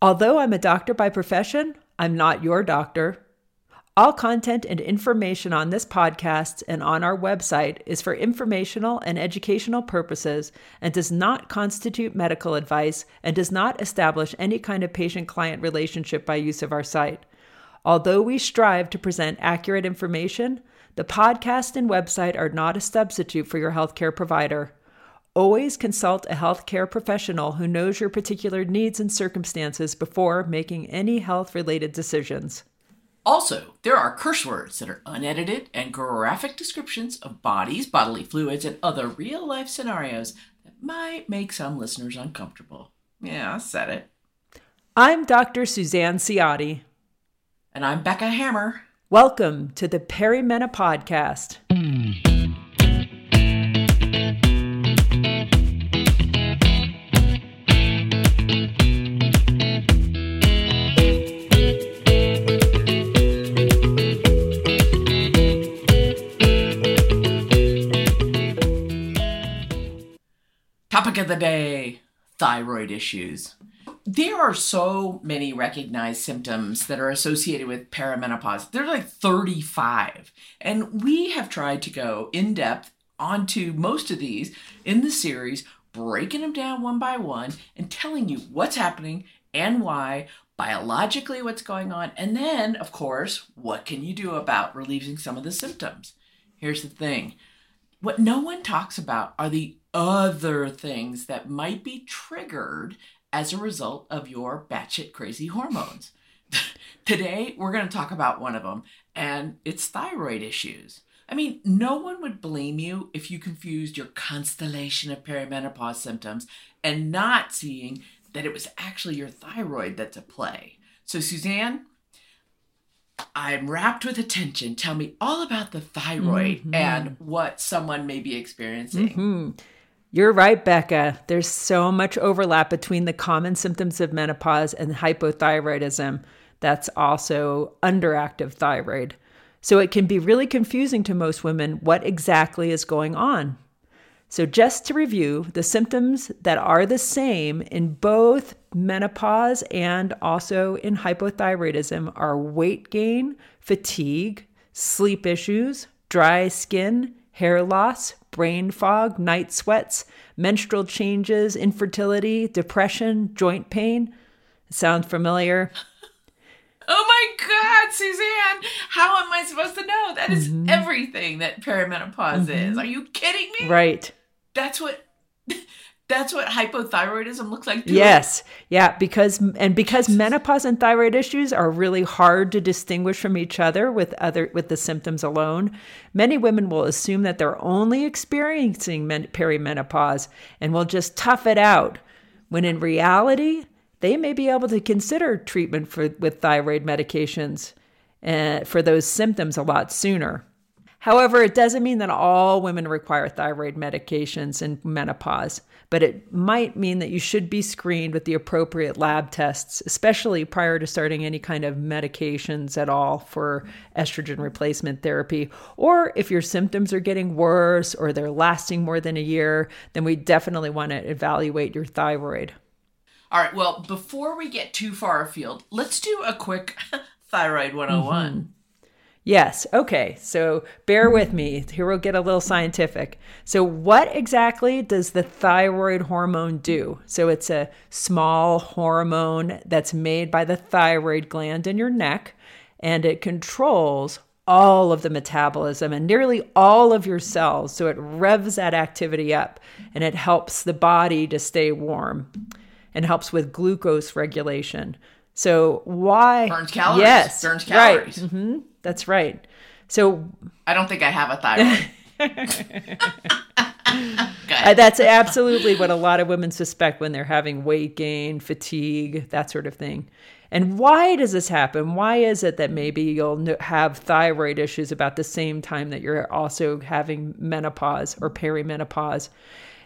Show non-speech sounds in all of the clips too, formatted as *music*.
Although I'm a doctor by profession, I'm not your doctor. All content and information on this podcast and on our website is for informational and educational purposes and does not constitute medical advice and does not establish any kind of patient client relationship by use of our site. Although we strive to present accurate information, the podcast and website are not a substitute for your healthcare provider. Always consult a healthcare professional who knows your particular needs and circumstances before making any health related decisions. Also, there are curse words that are unedited and graphic descriptions of bodies, bodily fluids, and other real life scenarios that might make some listeners uncomfortable. Yeah, I said it. I'm Dr. Suzanne Ciotti. And I'm Becca Hammer. Welcome to the Perimena Podcast. Topic of the day thyroid issues. There are so many recognized symptoms that are associated with perimenopause. There's like 35. And we have tried to go in depth onto most of these in the series, breaking them down one by one and telling you what's happening and why, biologically what's going on, and then, of course, what can you do about relieving some of the symptoms. Here's the thing what no one talks about are the other things that might be triggered as a result of your batshit crazy hormones. *laughs* Today, we're going to talk about one of them, and it's thyroid issues. I mean, no one would blame you if you confused your constellation of perimenopause symptoms and not seeing that it was actually your thyroid that's at play. So, Suzanne, I'm rapt with attention. Tell me all about the thyroid mm-hmm. and what someone may be experiencing. Mm-hmm. You're right, Becca. There's so much overlap between the common symptoms of menopause and hypothyroidism that's also underactive thyroid. So it can be really confusing to most women what exactly is going on. So, just to review, the symptoms that are the same in both menopause and also in hypothyroidism are weight gain, fatigue, sleep issues, dry skin, hair loss, brain fog, night sweats, menstrual changes, infertility, depression, joint pain. Sound familiar? *laughs* Oh my God, Suzanne, how am I supposed to know? That is mm-hmm. everything that perimenopause mm-hmm. is. Are you kidding me? Right. That's what *laughs* that's what hypothyroidism looks like too. Yes. Yeah, because and because menopause and thyroid issues are really hard to distinguish from each other with other with the symptoms alone, many women will assume that they're only experiencing perimenopause and will just tough it out. When in reality, they may be able to consider treatment for with thyroid medications uh, for those symptoms a lot sooner. However, it doesn't mean that all women require thyroid medications in menopause but it might mean that you should be screened with the appropriate lab tests, especially prior to starting any kind of medications at all for estrogen replacement therapy. Or if your symptoms are getting worse or they're lasting more than a year, then we definitely want to evaluate your thyroid. All right, well, before we get too far afield, let's do a quick *laughs* thyroid 101. Mm-hmm. Yes. Okay. So bear with me. Here we'll get a little scientific. So, what exactly does the thyroid hormone do? So, it's a small hormone that's made by the thyroid gland in your neck, and it controls all of the metabolism and nearly all of your cells. So, it revs that activity up and it helps the body to stay warm and helps with glucose regulation. So, why? Burns calories. Yes. Burns calories. Right. Mm-hmm. That's right. So I don't think I have a thyroid. *laughs* uh, that's absolutely what a lot of women suspect when they're having weight gain, fatigue, that sort of thing. And why does this happen? Why is it that maybe you'll have thyroid issues about the same time that you're also having menopause or perimenopause?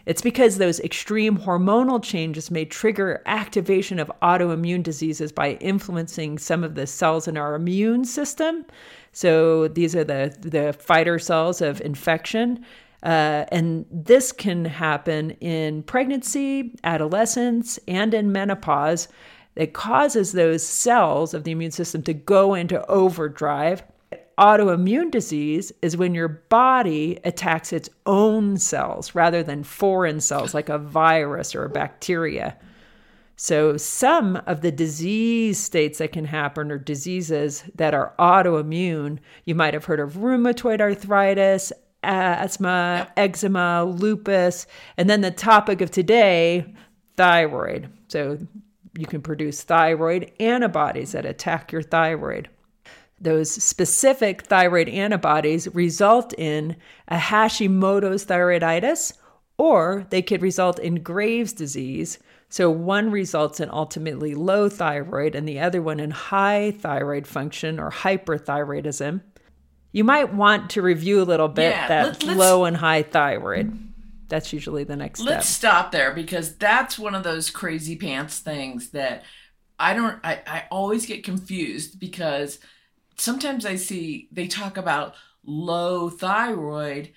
It's because those extreme hormonal changes may trigger activation of autoimmune diseases by influencing some of the cells in our immune system. So these are the, the fighter cells of infection. Uh, and this can happen in pregnancy, adolescence, and in menopause. It causes those cells of the immune system to go into overdrive. Autoimmune disease is when your body attacks its own cells rather than foreign cells like a virus or a bacteria. So, some of the disease states that can happen or diseases that are autoimmune, you might have heard of rheumatoid arthritis, asthma, eczema, lupus, and then the topic of today, thyroid. So, you can produce thyroid antibodies that attack your thyroid. Those specific thyroid antibodies result in a Hashimoto's thyroiditis, or they could result in Graves' disease, so one results in ultimately low thyroid and the other one in high thyroid function or hyperthyroidism. You might want to review a little bit yeah, that let, low and high thyroid. That's usually the next let's step. stop there because that's one of those crazy pants things that I don't I, I always get confused because sometimes I see they talk about low thyroid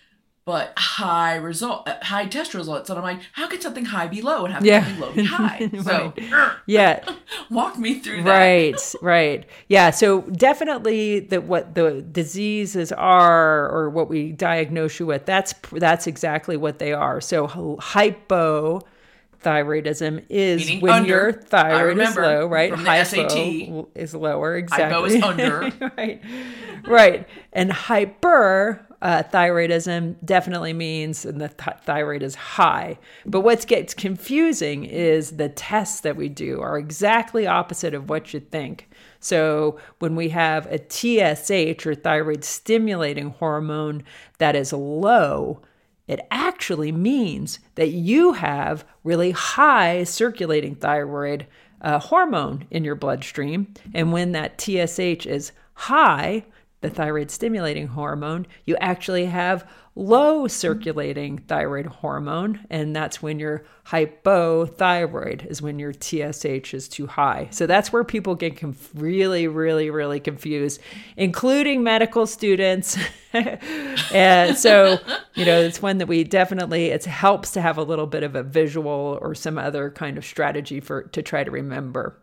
but high result, uh, high test results. And I'm like, how can something high be low and how can yeah. something low be high? *laughs* So, *laughs* yeah, walk me through that. Right, right, yeah. So definitely that what the diseases are or what we diagnose you with. That's that's exactly what they are. So hypo thyroidism is Meaning when under. your thyroid is low, right? Hypo is lower, exactly. Hypo is under. *laughs* right, right. And hyper uh, thyroidism definitely means and the th- thyroid is high. But what gets confusing is the tests that we do are exactly opposite of what you think. So when we have a TSH or thyroid stimulating hormone that is low, it actually means that you have really high circulating thyroid uh, hormone in your bloodstream. And when that TSH is high, the thyroid stimulating hormone, you actually have low circulating thyroid hormone, and that's when your hypothyroid is when your TSH is too high. So that's where people get conf- really, really, really confused, including medical students. *laughs* and so, you know, it's one that we definitely it helps to have a little bit of a visual or some other kind of strategy for to try to remember.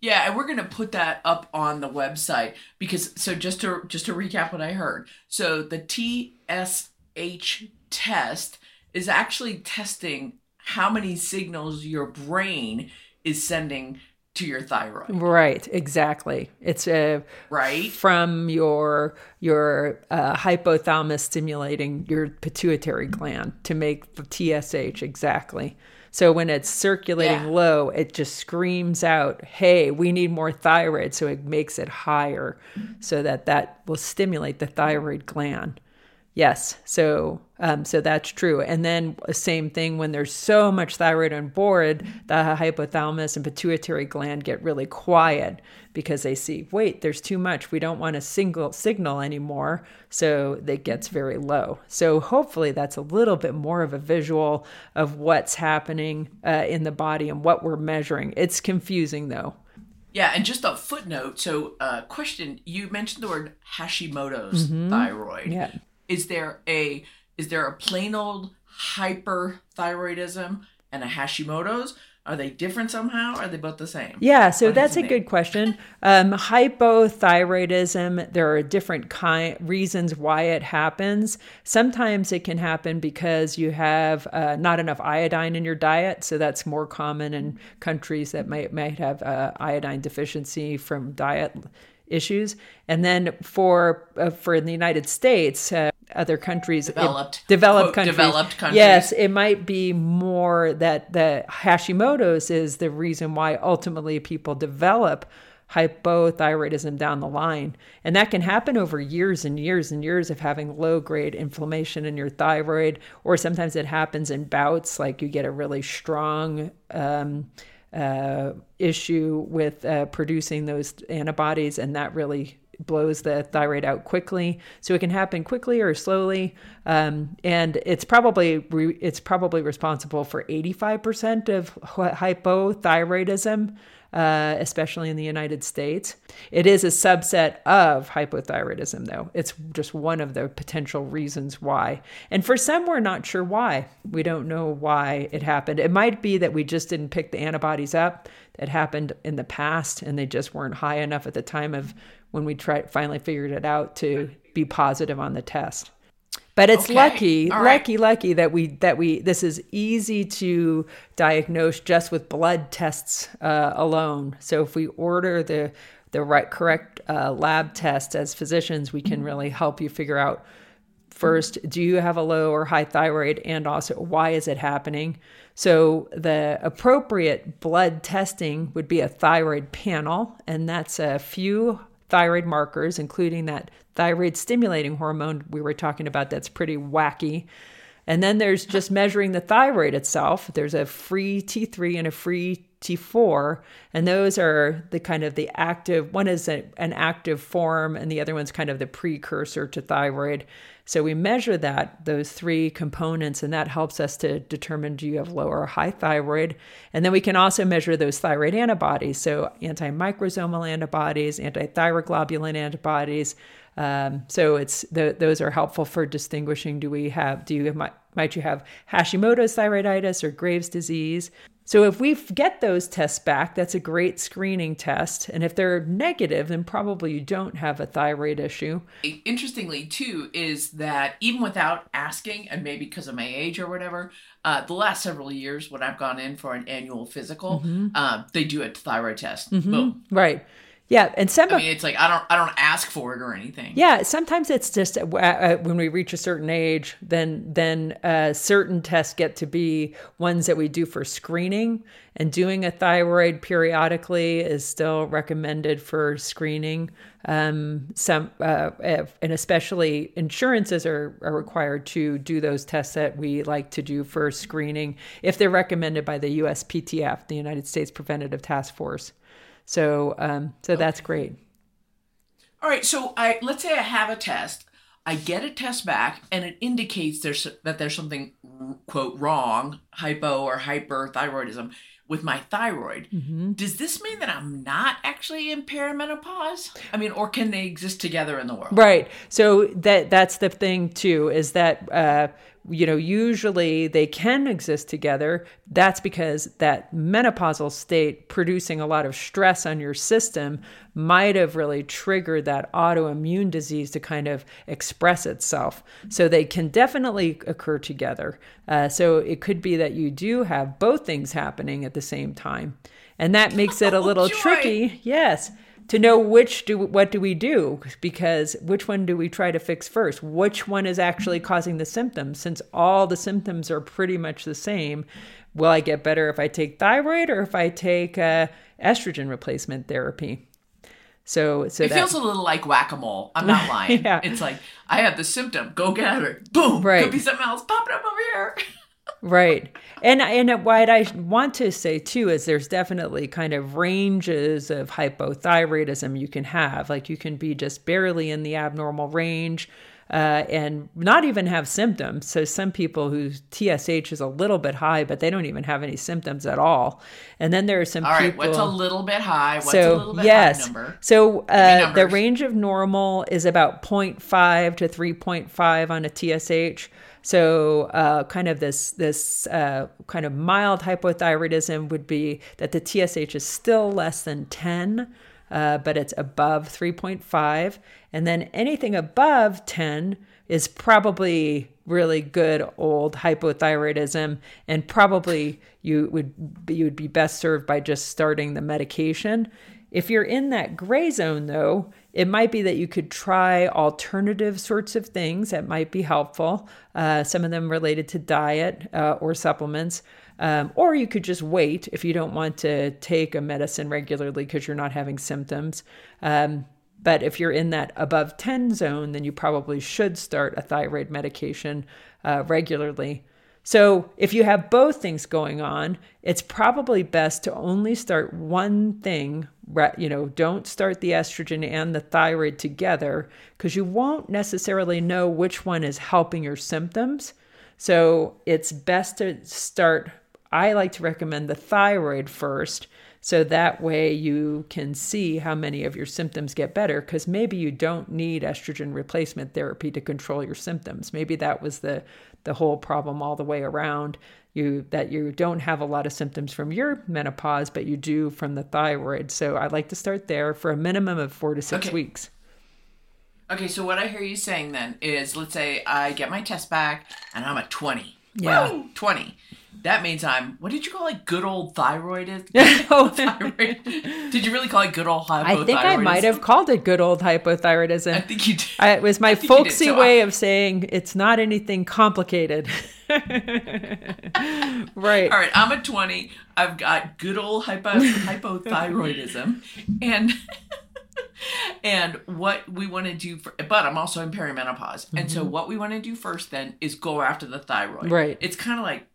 Yeah, and we're gonna put that up on the website because so just to just to recap what I heard. So the TSH test is actually testing how many signals your brain is sending to your thyroid. Right, exactly. It's a uh, right from your your uh, hypothalamus stimulating your pituitary gland to make the TSH exactly. So when it's circulating yeah. low, it just screams out, "Hey, we need more thyroid." So it makes it higher, so that that will stimulate the thyroid gland. Yes, so um, so that's true. And then same thing when there's so much thyroid on board, the hypothalamus and pituitary gland get really quiet because they see, wait, there's too much. We don't want a single signal anymore, so it gets very low. So hopefully that's a little bit more of a visual of what's happening uh, in the body and what we're measuring. It's confusing though. Yeah, and just a footnote. So, uh, question: You mentioned the word Hashimoto's mm-hmm. thyroid. Yeah is there a is there a plain old hyperthyroidism and a Hashimoto's? Are they different somehow? Are they both the same? Yeah, so what that's a good question. Um, hypothyroidism, there are different kind reasons why it happens. Sometimes it can happen because you have uh, not enough iodine in your diet, so that's more common in countries that might might have uh, iodine deficiency from diet issues. And then for uh, for the United States, uh, other countries developed it, developed countries. developed countries. Yes, it might be more that the Hashimoto's is the reason why ultimately people develop hypothyroidism down the line. And that can happen over years and years and years of having low grade inflammation in your thyroid, or sometimes it happens in bouts, like you get a really strong um, uh, issue with uh, producing those antibodies, and that really blows the thyroid out quickly. So it can happen quickly or slowly, um, and it's probably re- it's probably responsible for 85% of hypothyroidism uh, especially in the United States. It is a subset of hypothyroidism, though. It's just one of the potential reasons why. And for some, we're not sure why. We don't know why it happened. It might be that we just didn't pick the antibodies up. that happened in the past and they just weren't high enough at the time of when we tried finally figured it out to be positive on the test. But it's Okay. lucky, right. lucky, lucky that we that we this is easy to diagnose just with blood tests uh, alone. So if we order the the right correct uh, lab test as physicians, we can really help you figure out first do you have a low or high thyroid and also why is it happening so the appropriate blood testing would be a thyroid panel and that's a few thyroid markers including that thyroid stimulating hormone we were talking about that's pretty wacky and then there's just measuring the thyroid itself. There's a free T3 and a free T4, and those are the kind of the active. One is a, an active form, and the other one's kind of the precursor to thyroid. So we measure that those three components, and that helps us to determine do you have low or high thyroid. And then we can also measure those thyroid antibodies, so antimicrosomal antibodies, antithyroglobulin antibodies. Um, so it's th- those are helpful for distinguishing. Do we have? Do you might, might you have Hashimoto's thyroiditis or Graves' disease? So if we get those tests back, that's a great screening test. And if they're negative, then probably you don't have a thyroid issue. Interestingly, too, is that even without asking, and maybe because of my age or whatever, uh, the last several years when I've gone in for an annual physical, uh, they do a thyroid test. Boom. Right. Yeah, and some I mean, it's like I don't I don't ask for it or anything. Yeah, sometimes it's just uh, uh, when we reach a certain age, then then uh, certain tests get to be ones that we do for screening, and doing a thyroid periodically is still recommended for screening. Um, some uh, and especially insurances are, are required to do those tests that we like to do for screening if they're recommended by the USPTF, the United States Preventative Task Force. So um, so that's great. All right, so I let's say I have a test. I get a test back, and it indicates there's that there's something quote wrong, hypo or hyperthyroidism with my thyroid. Does this mean that I'm not actually in perimenopause? I mean, or can they exist together in the world? Right. So that that's the thing too is that uh, you know usually they can exist together. That's because that menopausal state producing a lot of stress on your system might have really triggered that autoimmune disease to kind of express itself. So they can definitely occur together. Uh, so it could be that you do have both things happening at the same time, and that makes it a *laughs* little joy. tricky. Yes to know which do what do we do because which one do we try to fix first which one is actually causing the symptoms since all the symptoms are pretty much the same will i get better if i take thyroid or if i take uh, estrogen replacement therapy so so It that, feels a little like whack a mole. I'm not *laughs* lying. Yeah. It's like I have the symptom. Go get it. Boom. Right. Could be something else. Pop it up over here. *laughs* right and and what i want to say too is there's definitely kind of ranges of hypothyroidism you can have like you can be just barely in the abnormal range uh, and not even have symptoms. So some people whose TSH is a little bit high, but they don't even have any symptoms at all. And then there are some All right. people. What's a little bit high? What's so a little bit yes, high number? so uh, the range of normal is about 0.5 to 3.5 on a TSH. So uh, kind of this this uh, kind of mild hypothyroidism would be that the TSH is still less than 10. Uh, but it's above 3.5. And then anything above 10 is probably really good old hypothyroidism, and probably you would you would be best served by just starting the medication. If you're in that gray zone, though, it might be that you could try alternative sorts of things that might be helpful. Uh, some of them related to diet uh, or supplements. Um, or you could just wait if you don't want to take a medicine regularly because you're not having symptoms. Um, but if you're in that above 10 zone, then you probably should start a thyroid medication uh, regularly. So if you have both things going on, it's probably best to only start one thing. You know, don't start the estrogen and the thyroid together because you won't necessarily know which one is helping your symptoms. So it's best to start. I like to recommend the thyroid first. So that way you can see how many of your symptoms get better because maybe you don't need estrogen replacement therapy to control your symptoms. Maybe that was the the whole problem all the way around. you that you don't have a lot of symptoms from your menopause, but you do from the thyroid. So I like to start there for a minimum of four to six Okay. weeks. Okay, so what I hear you saying then is let's say I get my test back and I'm a 20. Yeah. Woo, 20. That means I'm, what did you call it? Good old thyroid? Oh, *laughs* *laughs* thyroid? Did you really call it good old hypothyroidism? I think I might have called it good old hypothyroidism. I think you did. I, it was *laughs* my folksy So I- way of saying it's not anything complicated. right. All right, I'm a 20. I've got good old hypo, hypothyroidism. And and what we want to do for but I'm also in perimenopause. And so what we want to do first then is go after the thyroid. Mm-hmm. Right. It's kind of like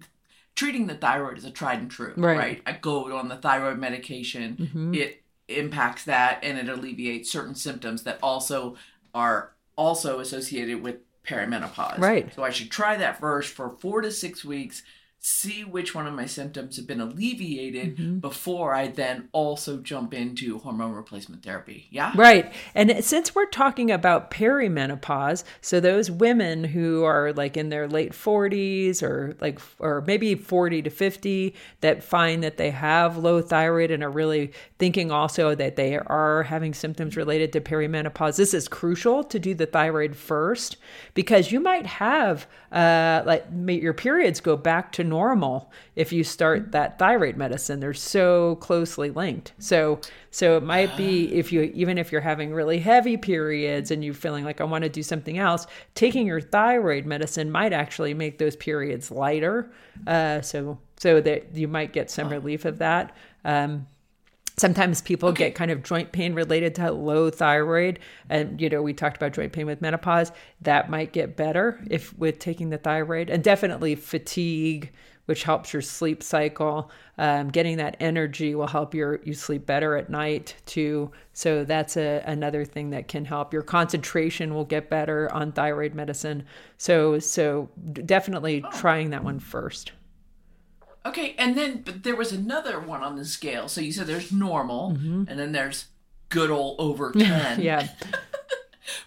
treating the thyroid is a tried and true, Right. Mm-hmm. right? I go on the thyroid medication. It impacts that and it alleviates certain symptoms that also are also associated with perimenopause. Right. So I should try that first for four to six weeks, see which one of my symptoms have been alleviated Mm-hmm. before I then also jump into hormone replacement therapy. Yeah? Right. And since we're talking about perimenopause, so those women who are like in their late 40s or like or maybe 40 to 50 that find that they have low thyroid and are really thinking also that they are having symptoms related to perimenopause, this is crucial to do the thyroid first because you might have uh like your periods go back to normal if you start that thyroid medicine. They're so closely linked. So so it might be if you even if you're having really heavy periods and you're feeling like I want to do something else, taking your thyroid medicine might actually make those periods lighter. Uh, so so that you might get some relief of that. Um, sometimes people get kind of joint pain related to low thyroid. And you know we talked about joint pain with menopause. That might get better if with taking the thyroid. And definitely fatigue which helps your sleep cycle. Um, getting that energy will help your you sleep better at night too. So that's a, another thing that can help. Your concentration will get better on thyroid medicine. So so definitely trying that one first Okay, and then but there was another one on the scale. So you said there's normal, and then there's good old over *laughs* 10. Mm-hmm. yeah *laughs*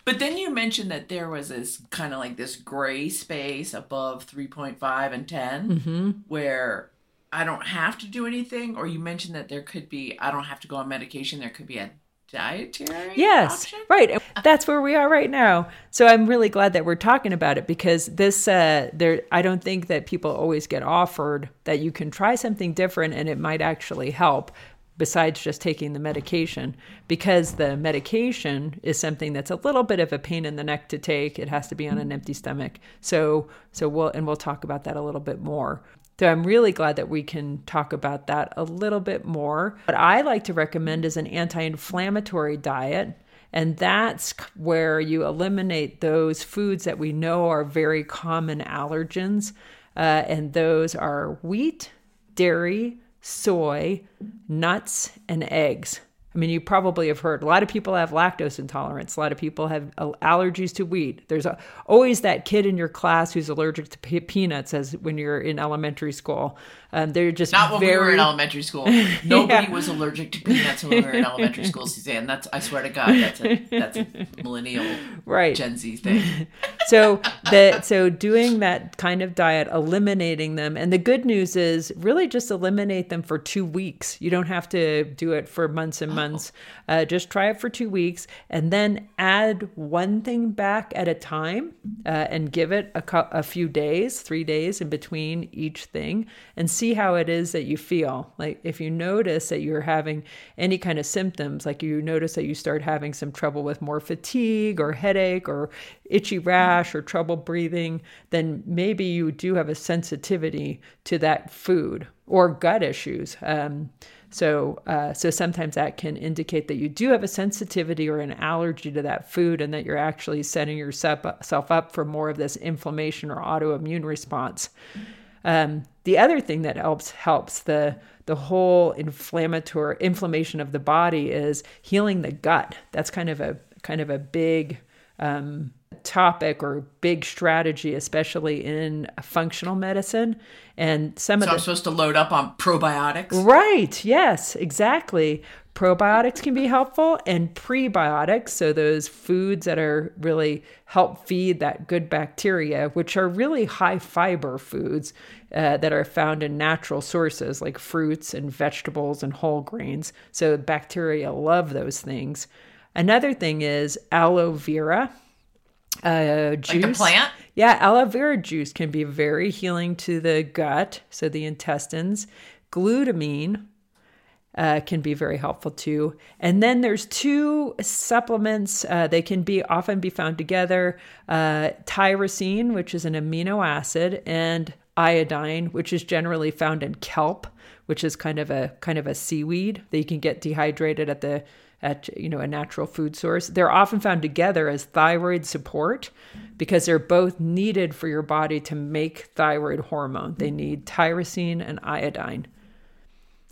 But then you mentioned that there was this kind of like this gray space above 3.5 and 10 Mm-hmm. where I don't have to do anything, or you mentioned that there could be, I don't have to go on medication, there could be a dietary Yes, option? right. That's where we are right now. So I'm really glad that we're talking about it because this uh there I don't think that people always get offered that you can try something different and it might actually help besides just taking the medication because the medication is something that's a little bit of a pain in the neck to take. It has to be on an empty stomach. So so we'll and we'll talk about that a little bit more. So I'm really glad that we can talk about that a little bit more. What I like to recommend is an anti-inflammatory diet. And that's where you eliminate those foods that we know are very common allergens. Uh, and those are wheat, dairy, soy, nuts, and eggs. I mean, you probably have heard a lot of people have lactose intolerance. A lot of people have uh, allergies to wheat. There's a, always that kid in your class who's allergic to peanuts, as when you're in elementary school. Um, they're just Not when very we were in elementary school. *laughs* Nobody Yeah. was allergic to peanuts when we were in elementary school, *laughs* Suzanne. That's I swear to God, that's a that's a *laughs* millennial right. Gen Z thing. so the so doing that kind of diet eliminating them and the good news is really just eliminate them for two weeks you don't have to do it for months and months uh, just try it for two weeks and then add one thing back at a time uh, and give it a, a few days three days in between each thing and see how it is that you feel like if you notice that you're having any kind of symptoms like you notice that you start having some trouble with more fatigue or headache or itchy rash or trouble breathing, then maybe you do have a sensitivity to that food or gut issues. Um, so, uh, so sometimes that can indicate that you do have a sensitivity or an allergy to that food, and that you're actually setting yourself up for more of this inflammation or autoimmune response. Um, the other thing that helps helps the the whole inflammatory inflammation of the body is healing the gut. That's kind of a kind of a big um, topic or big strategy, especially in functional medicine. And some So of I'm supposed to load up on probiotics. Right. Yes, exactly. Probiotics can be helpful and prebiotics so those foods that are really help feed that good bacteria which are really high fiber foods uh, that are found in natural sources like fruits and vegetables and whole grains so bacteria love those things another thing is aloe vera uh, juice. Like a plant? Yeah, aloe vera juice can be very healing to the gut, so the intestines. Glutamine uh, can be very helpful too. And then there's two supplements. Uh, they can be often be found together: uh, tyrosine, which is an amino acid, and iodine, which is generally found in kelp, which is kind of a kind of a seaweed that you can get dehydrated at the at you know a natural food source. They're often found together as thyroid support because they're both needed for your body to make thyroid hormone. They need tyrosine and iodine.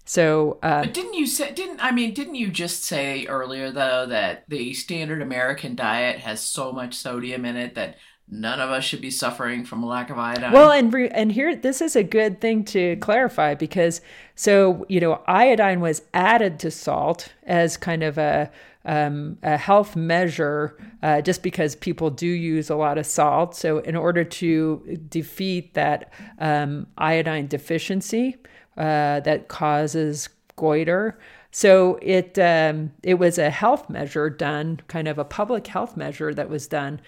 So, uh, but didn't you say? Didn't I mean? Didn't you just say earlier though that the standard American diet has so much sodium in it that none of us should be suffering from a lack of iodine? Well, and re- and here this is a good thing to clarify because so you know iodine was added to salt as kind of a um, a health measure uh, just because people do use a lot of salt. So in order to defeat that um, iodine deficiency uh, that causes goiter. So it um, it was a health measure done, kind of a public health measure that was done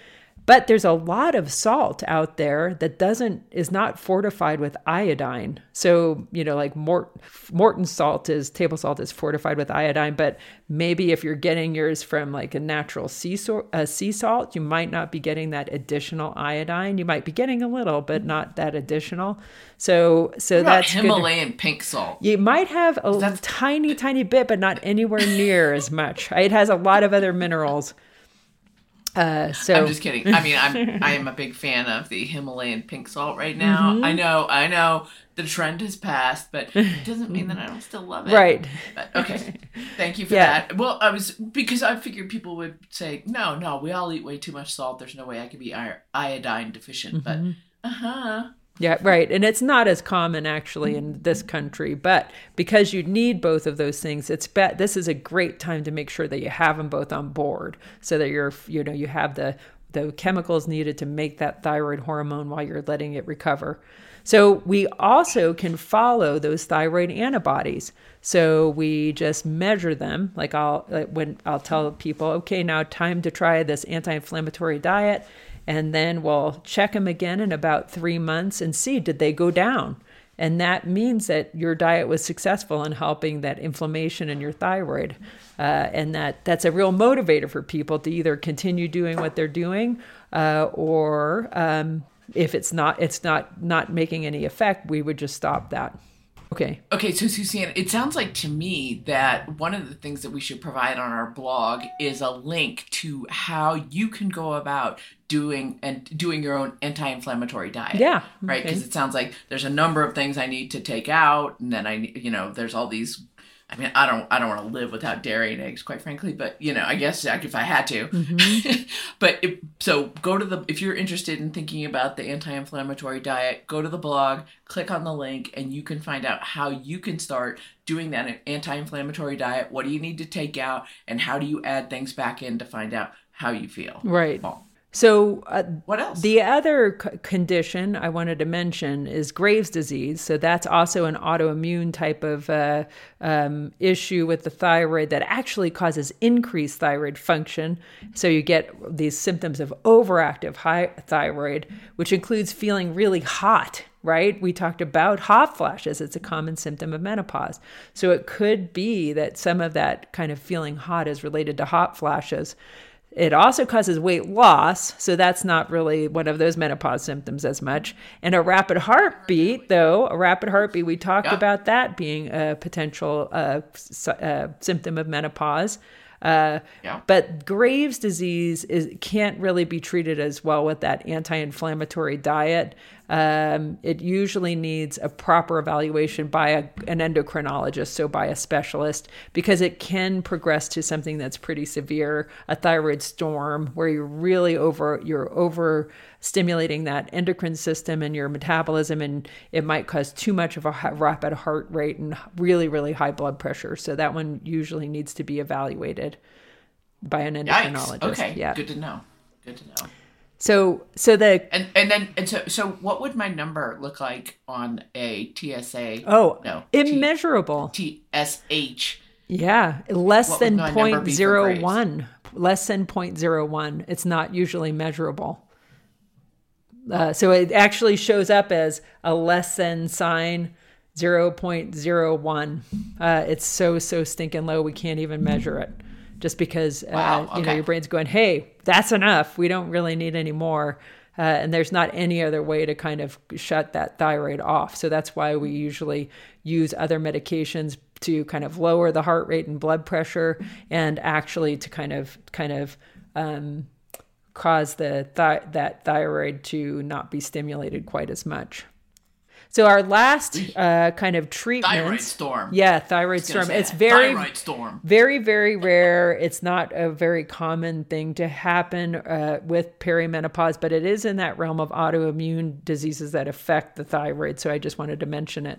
but there's a lot of salt out there that doesn't is not fortified with iodine. So, you know, like Mort, Morton salt is table salt is fortified with iodine, but maybe if you're getting yours from like a natural sea, so, uh, sea salt, you might not be getting that additional iodine. You might be getting a little, but not that additional. So, so that's Himalayan good. pink salt. You might have a tiny, tiny bit, but not anywhere near as much. It has a lot of other minerals. Uh, so I'm just kidding. I mean, I'm *laughs* I am a big fan of the Himalayan pink salt right now. Mm-hmm. I know, I know, the trend has passed, but it *laughs* doesn't mean that I don't still love it. Right. But, okay. *laughs* Thank you for yeah. that. Well, I was because I figured people would say, no, no, we all eat way too much salt. There's no way I could be iodine deficient. Mm-hmm. But uh huh. Yeah, right. And it's not as common actually in this country, but because you need both of those things, it's bet this is a great time to make sure that you have them both on board so that you're you know, you have the the chemicals needed to make that thyroid hormone while you're letting it recover. So we also can follow those thyroid antibodies. So we just measure them. Like I'll like when I'll tell people, okay, now time to try this anti-inflammatory diet and then we'll check them again in about three months and see did they go down? And that means that your diet was successful in helping that inflammation in your thyroid uh, and that that's a real motivator for people to either continue doing what they're doing uh, or um, if it's not it's not not making any effect we would just stop that Okay. Okay, so Suzanne, it sounds like to me that one of the things that we should provide on our blog is a link to how you can go about doing and doing your own anti-inflammatory diet. Yeah. Right, because okay. it sounds like there's a number of things I need to take out and then I you know, there's all these I mean, I don't, I don't want to live without dairy and eggs, quite frankly. But you know, I guess if I had to. Mm-hmm. *laughs* but if, so, go to the if you're interested in thinking about the anti-inflammatory diet, go to the blog, click on the link, and you can find out how you can start doing that anti-inflammatory diet. What do you need to take out, and how do you add things back in to find out how you feel? Right. Well, so, uh, what else? The other c- condition I wanted to mention is Graves' disease. So, that's also an autoimmune type of uh, um, issue with the thyroid that actually causes increased thyroid function. So, you get these symptoms of overactive high thyroid, which includes feeling really hot right? We talked about hot flashes. It's a common symptom of menopause. So it could be that some of that kind of feeling hot is related to hot flashes. It also causes weight loss, so that's not really one of those menopause symptoms as much. And a rapid heartbeat, though, a rapid heartbeat, we talked yeah. about that being a potential uh, uh, symptom of menopause. Uh, yeah. But Graves' disease is can't really be treated as well with that anti-inflammatory diet. Um, it usually needs a proper evaluation by a, an endocrinologist, so by a specialist, because it can progress to something that's pretty severe, a thyroid storm, where you're really over you're over stimulating that endocrine system and your metabolism, and it might cause too much of a rapid heart rate and really really high blood pressure. So that one usually needs to be evaluated by an endocrinologist. Yikes. Okay, yeah, good to know. Good to know. So so the and and then and so so what would my number look like on a TSA? Oh no, immeasurable. T- TSH. Yeah, less what than 0.01. Less than 0.01. It's not usually measurable. Uh, so it actually shows up as a less than sign 0.01. Uh, it's so so stinking low we can't even measure it just because uh, wow, okay. you know your brain's going, "Hey, that's enough. We don't really need any more." Uh, and there's not any other way to kind of shut that thyroid off. So that's why we usually use other medications to kind of lower the heart rate and blood pressure, and actually to kind of kind of um, cause the th- that thyroid to not be stimulated quite as much. So our last uh, kind of treatment, thyroid storm. Yeah, thyroid storm. It's very thyroid storm. Very very rare. It's not a very common thing to happen uh, with perimenopause, but it is in that realm of autoimmune diseases that affect the thyroid. So I just wanted to mention it.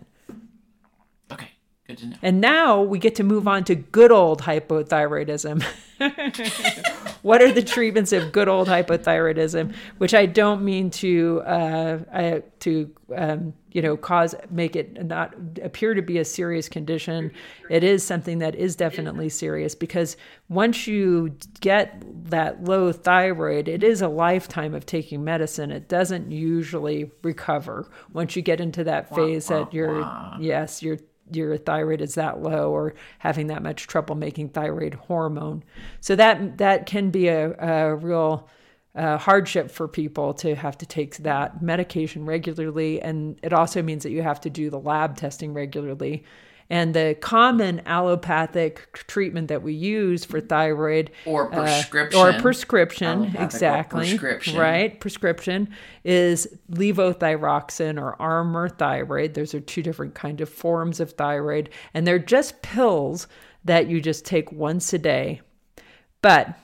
Okay. Good to know. And now we get to move on to good old hypothyroidism. *laughs* *laughs* what are the treatments of good old hypothyroidism? Which I don't mean to uh, I, to um, you know cause make it not appear to be a serious condition. It is something that is definitely serious because once you get that low thyroid, it is a lifetime of taking medicine. It doesn't usually recover once you get into that phase that you're yes you're your thyroid is that low or having that much trouble making thyroid hormone. So that that can be a, a real uh, hardship for people to have to take that medication regularly, and it also means that you have to do the lab testing regularly. And the common allopathic treatment that we use for thyroid or prescription uh, or prescription exactly or prescription. right prescription is levothyroxine or Armour thyroid. Those are two different kind of forms of thyroid, and they're just pills that you just take once a day. But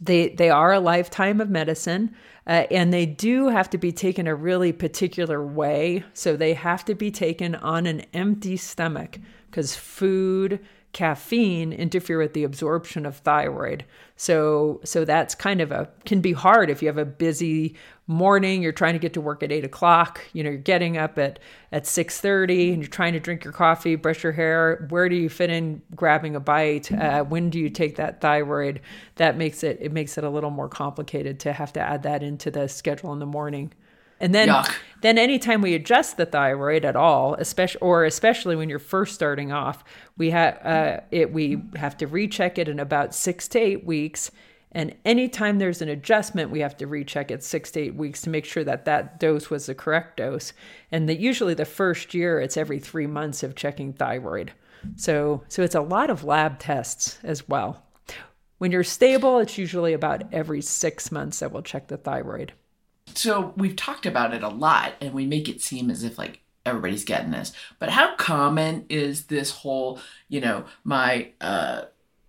they they are a lifetime of medicine. Uh, and they do have to be taken a really particular way. So they have to be taken on an empty stomach because food, caffeine interfere with the absorption of thyroid. So so that's kind of a can be hard if you have a busy morning you're trying to get to work at 8 o'clock you know you're getting up at at 6.30 and you're trying to drink your coffee brush your hair. Where do you fit in grabbing a bite? Uh, when do you take that thyroid? That makes it it makes it a little more complicated to have to add that into the schedule in the morning. And then Yuck. then anytime we adjust the thyroid at all, especially or especially when you're first starting off, we have uh, it we have to recheck it in about six to eight weeks and anytime there's an adjustment, we have to recheck it six to eight weeks to make sure that that dose was the correct dose. And that usually the first year, it's every three months of checking thyroid. So, so it's a lot of lab tests as well. When you're stable, it's usually about every six months that we'll check the thyroid. So we've talked about it a lot, and we make it seem as if like everybody's getting this. But how common is this whole, you know, my uh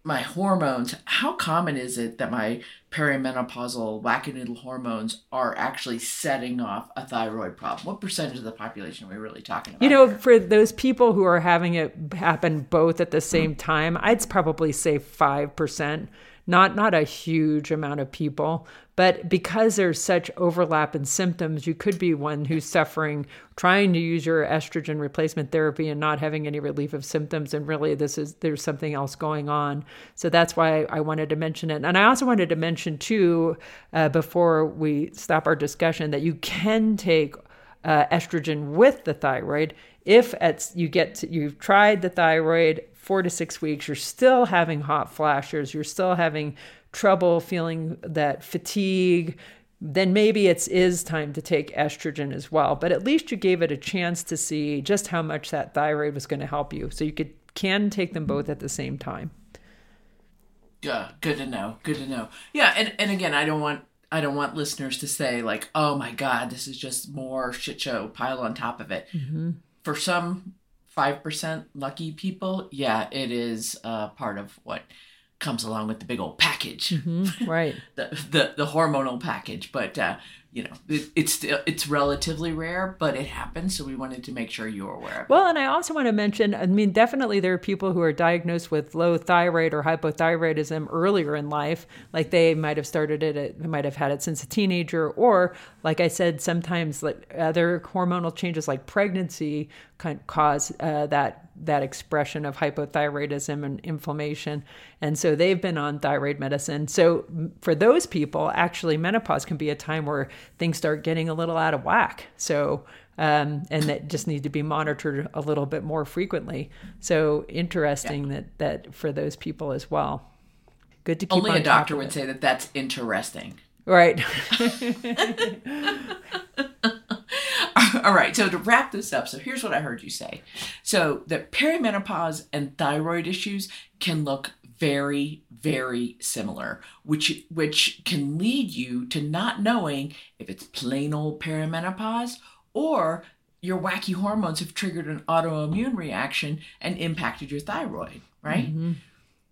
my hormones, how common is it that my perimenopausal wackadoodle hormones are actually setting off a thyroid problem? What percentage of the population are we really talking about? You know, here? for those people who are having it happen both at the same time, I'd probably say 5% not not a huge amount of people but because there's such overlap in symptoms you could be one who's suffering trying to use your estrogen replacement therapy and not having any relief of symptoms and really this is there's something else going on. So that's why i wanted to mention it. And i also wanted to mention too uh, before we stop our discussion that you can take uh, estrogen with the thyroid if at you get to, you've tried the thyroid four to six weeks, you're still having hot flashes, you're still having trouble feeling that fatigue, then maybe it is time to take estrogen as well. But at least you gave it a chance to see just how much that thyroid was going to help you. So you could can take them both at the same time. Yeah, good to know. Good to know. Yeah, and, and again, I don't want I don't want listeners to say like, "Oh my God, this is just more shit show pile on top of it." Mm-hmm. For some five percent lucky people, yeah, it is uh, part of what comes along with the big old package, Mm-hmm. *laughs* Right. the, the the hormonal package. But uh, you know, it, it's it's relatively rare, but it happens. So we wanted to make sure you were aware of it. Well, and I also want to mention I mean, definitely there are people who are diagnosed with low thyroid or hypothyroidism earlier in life. Like they might have started it, at, might have had it since a teenager. Or, like I said, sometimes like other hormonal changes like pregnancy can cause uh, that that expression of hypothyroidism and inflammation. And so they've been on thyroid medicine. So for those people, actually, menopause can be a time where things start getting a little out of whack. So, um, and that just need to be monitored a little bit more frequently. So interesting that that for those people as well. Good to keep Only on a doctor would say that that's interesting. Right. *laughs* *laughs* *laughs* All right, so to wrap this up, so here's what I heard you say. So that perimenopause and thyroid issues can look very, very similar, which which can lead you to not knowing if it's plain old perimenopause or your wacky hormones have triggered an autoimmune reaction and impacted your thyroid, right? Mm-hmm.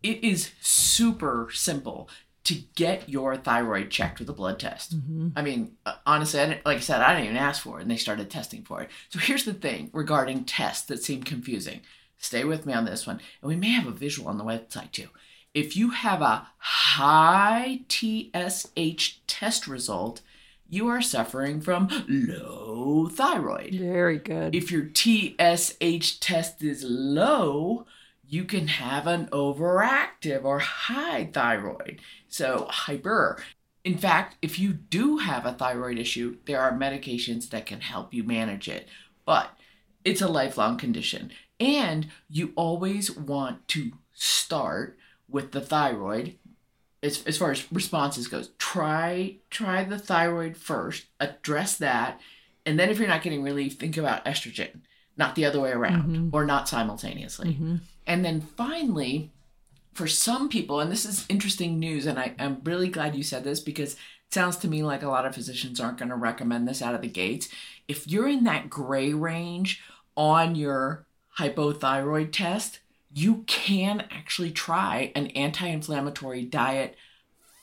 It is super simple to get your thyroid checked with a blood test. I mean, uh, honestly, I didn't, like I said, I didn't even ask for it, and they started testing for it. So here's the thing regarding tests that seem confusing. Stay with me on this one, and we may have a visual on the website too. If you have a high TSH test result, you are suffering from low thyroid. Very good. If your TSH test is low, you can have an overactive or high thyroid. So, hyper. In fact, if you do have a thyroid issue, there are medications that can help you manage it. But it's a lifelong condition. And you always want to start with the thyroid as, as far as responses goes try try the thyroid first address that and then if you're not getting relief think about estrogen not the other way around mm-hmm. or not simultaneously mm-hmm. and then finally for some people and this is interesting news and I, i'm really glad you said this because it sounds to me like a lot of physicians aren't going to recommend this out of the gates if you're in that gray range on your hypothyroid test you can actually try an anti-inflammatory diet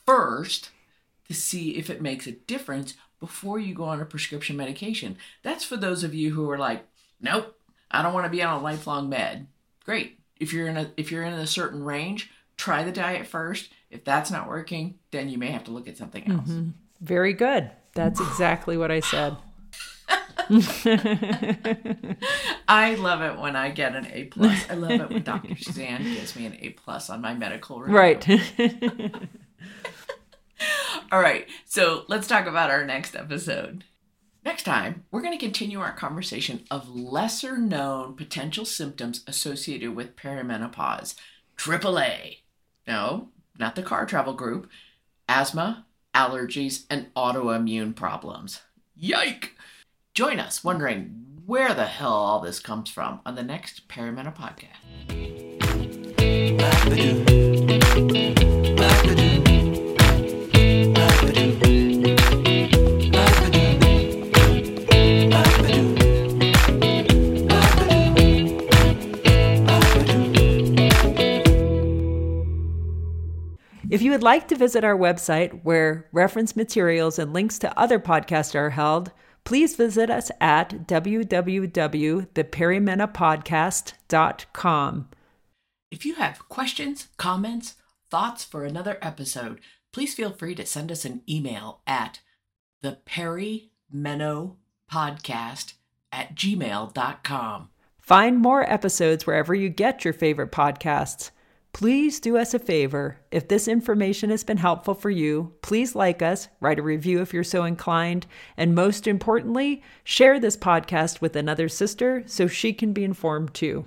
first to see if it makes a difference before you go on a prescription medication. That's for those of you who are like, nope, I don't want to be on a lifelong med. Great. If you're in a if you're in a certain range, try the diet first. If that's not working, then you may have to look at something else. Mm-hmm. Very good. That's exactly what I said. *laughs* I love it when I get an A plus. I love it when Dr. *laughs* Suzanne gives me an A plus on my medical review. Right. *laughs* All right, so let's talk about our next episode. Next time, we're going to continue our conversation of lesser known potential symptoms associated with perimenopause. AAA. No, not the car travel group. Asthma, allergies, and autoimmune problems. Yike! Join us wondering where the hell all this comes from on the next Perimeno podcast. Would like to visit our website where reference materials and links to other podcasts are held, please visit us at www.theperimenopodcast.com. If you have questions, comments, thoughts for another episode, please feel free to send us an email at the perimenopodcast at gmail.com. Find more episodes wherever you get your favorite podcasts. Please do us a favor. If this information has been helpful for you, please like us, write a review if you're so inclined, and most importantly, share this podcast with another sister so she can be informed too.